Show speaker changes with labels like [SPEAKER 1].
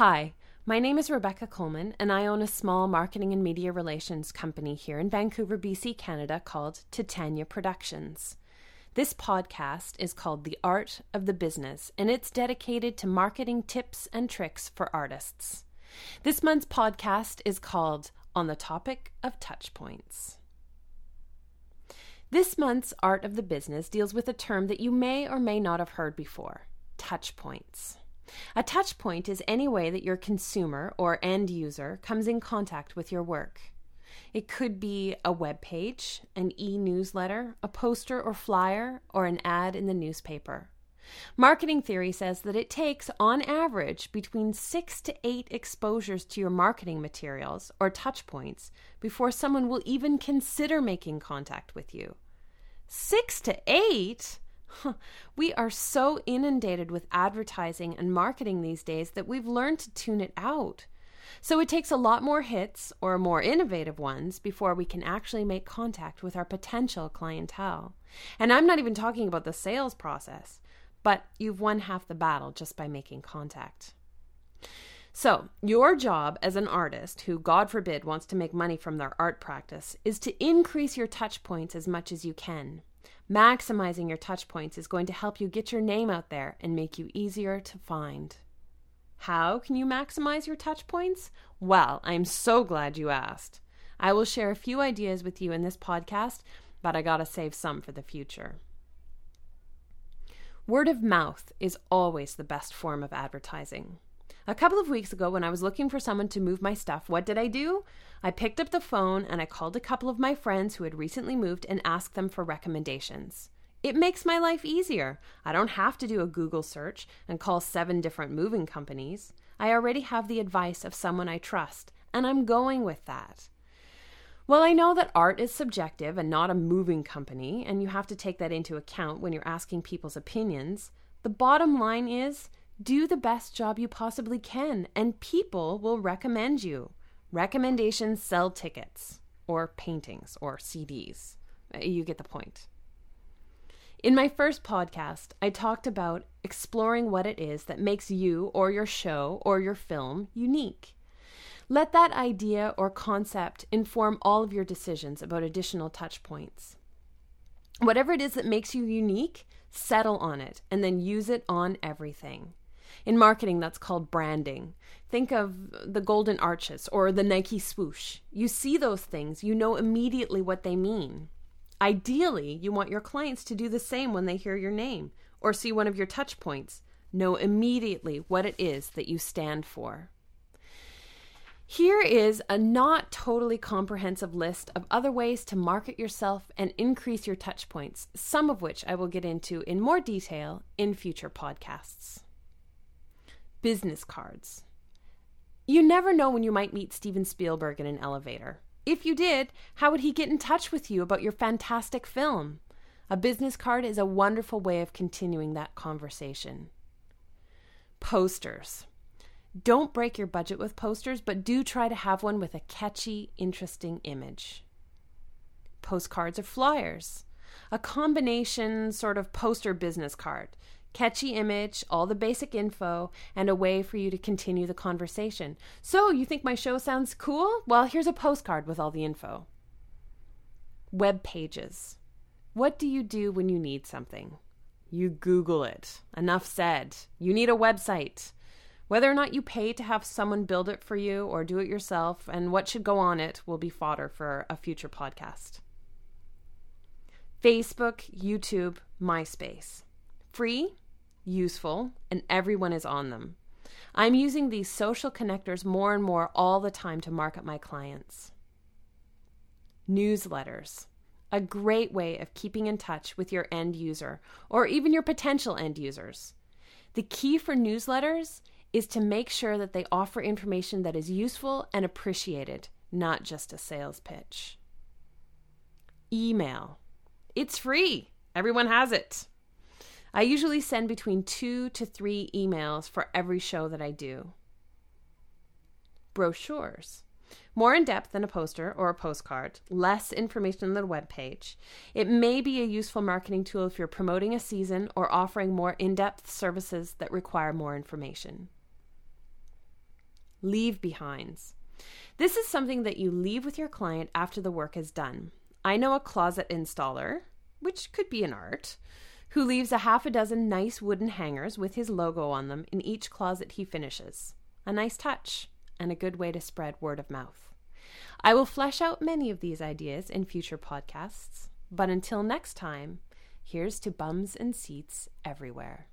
[SPEAKER 1] Hi, my name is Rebecca Coleman, and I own a small marketing and media relations company here in Vancouver, BC, Canada called Titania Productions. This podcast is called The Art of the Business, and it's dedicated to marketing tips and tricks for artists. This month's podcast is called On the Topic of Touchpoints. This month's Art of the Business deals with a term that you may or may not have heard before touchpoints. A touchpoint is any way that your consumer or end user comes in contact with your work. It could be a web page, an e newsletter, a poster or flyer, or an ad in the newspaper. Marketing theory says that it takes, on average, between six to eight exposures to your marketing materials or touch points before someone will even consider making contact with you. Six to eight? We are so inundated with advertising and marketing these days that we've learned to tune it out. So it takes a lot more hits or more innovative ones before we can actually make contact with our potential clientele. And I'm not even talking about the sales process, but you've won half the battle just by making contact. So, your job as an artist who, God forbid, wants to make money from their art practice is to increase your touch points as much as you can. Maximizing your touch points is going to help you get your name out there and make you easier to find. How can you maximize your touch points? Well, I'm so glad you asked. I will share a few ideas with you in this podcast, but I gotta save some for the future. Word of mouth is always the best form of advertising. A couple of weeks ago, when I was looking for someone to move my stuff, what did I do? I picked up the phone and I called a couple of my friends who had recently moved and asked them for recommendations. It makes my life easier. I don't have to do a Google search and call seven different moving companies. I already have the advice of someone I trust, and I'm going with that. Well, I know that art is subjective and not a moving company, and you have to take that into account when you're asking people's opinions. The bottom line is do the best job you possibly can, and people will recommend you. Recommendations sell tickets, or paintings, or CDs. You get the point. In my first podcast, I talked about exploring what it is that makes you or your show or your film unique. Let that idea or concept inform all of your decisions about additional touch points. Whatever it is that makes you unique, settle on it and then use it on everything. In marketing, that's called branding. Think of the golden arches or the Nike swoosh. You see those things, you know immediately what they mean. Ideally, you want your clients to do the same when they hear your name or see one of your touch points. Know immediately what it is that you stand for. Here is a not totally comprehensive list of other ways to market yourself and increase your touch points, some of which I will get into in more detail in future podcasts. Business cards. You never know when you might meet Steven Spielberg in an elevator. If you did, how would he get in touch with you about your fantastic film? A business card is a wonderful way of continuing that conversation. Posters. Don't break your budget with posters, but do try to have one with a catchy, interesting image. Postcards or flyers. A combination sort of poster business card catchy image, all the basic info, and a way for you to continue the conversation. So, you think my show sounds cool? Well, here's a postcard with all the info. Web pages. What do you do when you need something? You Google it. Enough said. You need a website. Whether or not you pay to have someone build it for you or do it yourself, and what should go on it will be fodder for a future podcast. Facebook, YouTube, MySpace. Free, useful, and everyone is on them. I'm using these social connectors more and more all the time to market my clients. Newsletters. A great way of keeping in touch with your end user or even your potential end users. The key for newsletters is to make sure that they offer information that is useful and appreciated, not just a sales pitch. Email. It's free. Everyone has it. I usually send between two to three emails for every show that I do. Brochures. More in depth than a poster or a postcard, less information than a web page. It may be a useful marketing tool if you're promoting a season or offering more in depth services that require more information. leave behinds. This is something that you leave with your client after the work is done. I know a closet installer, which could be an art, who leaves a half a dozen nice wooden hangers with his logo on them in each closet he finishes. A nice touch and a good way to spread word of mouth. I will flesh out many of these ideas in future podcasts, but until next time, here's to bums and seats everywhere.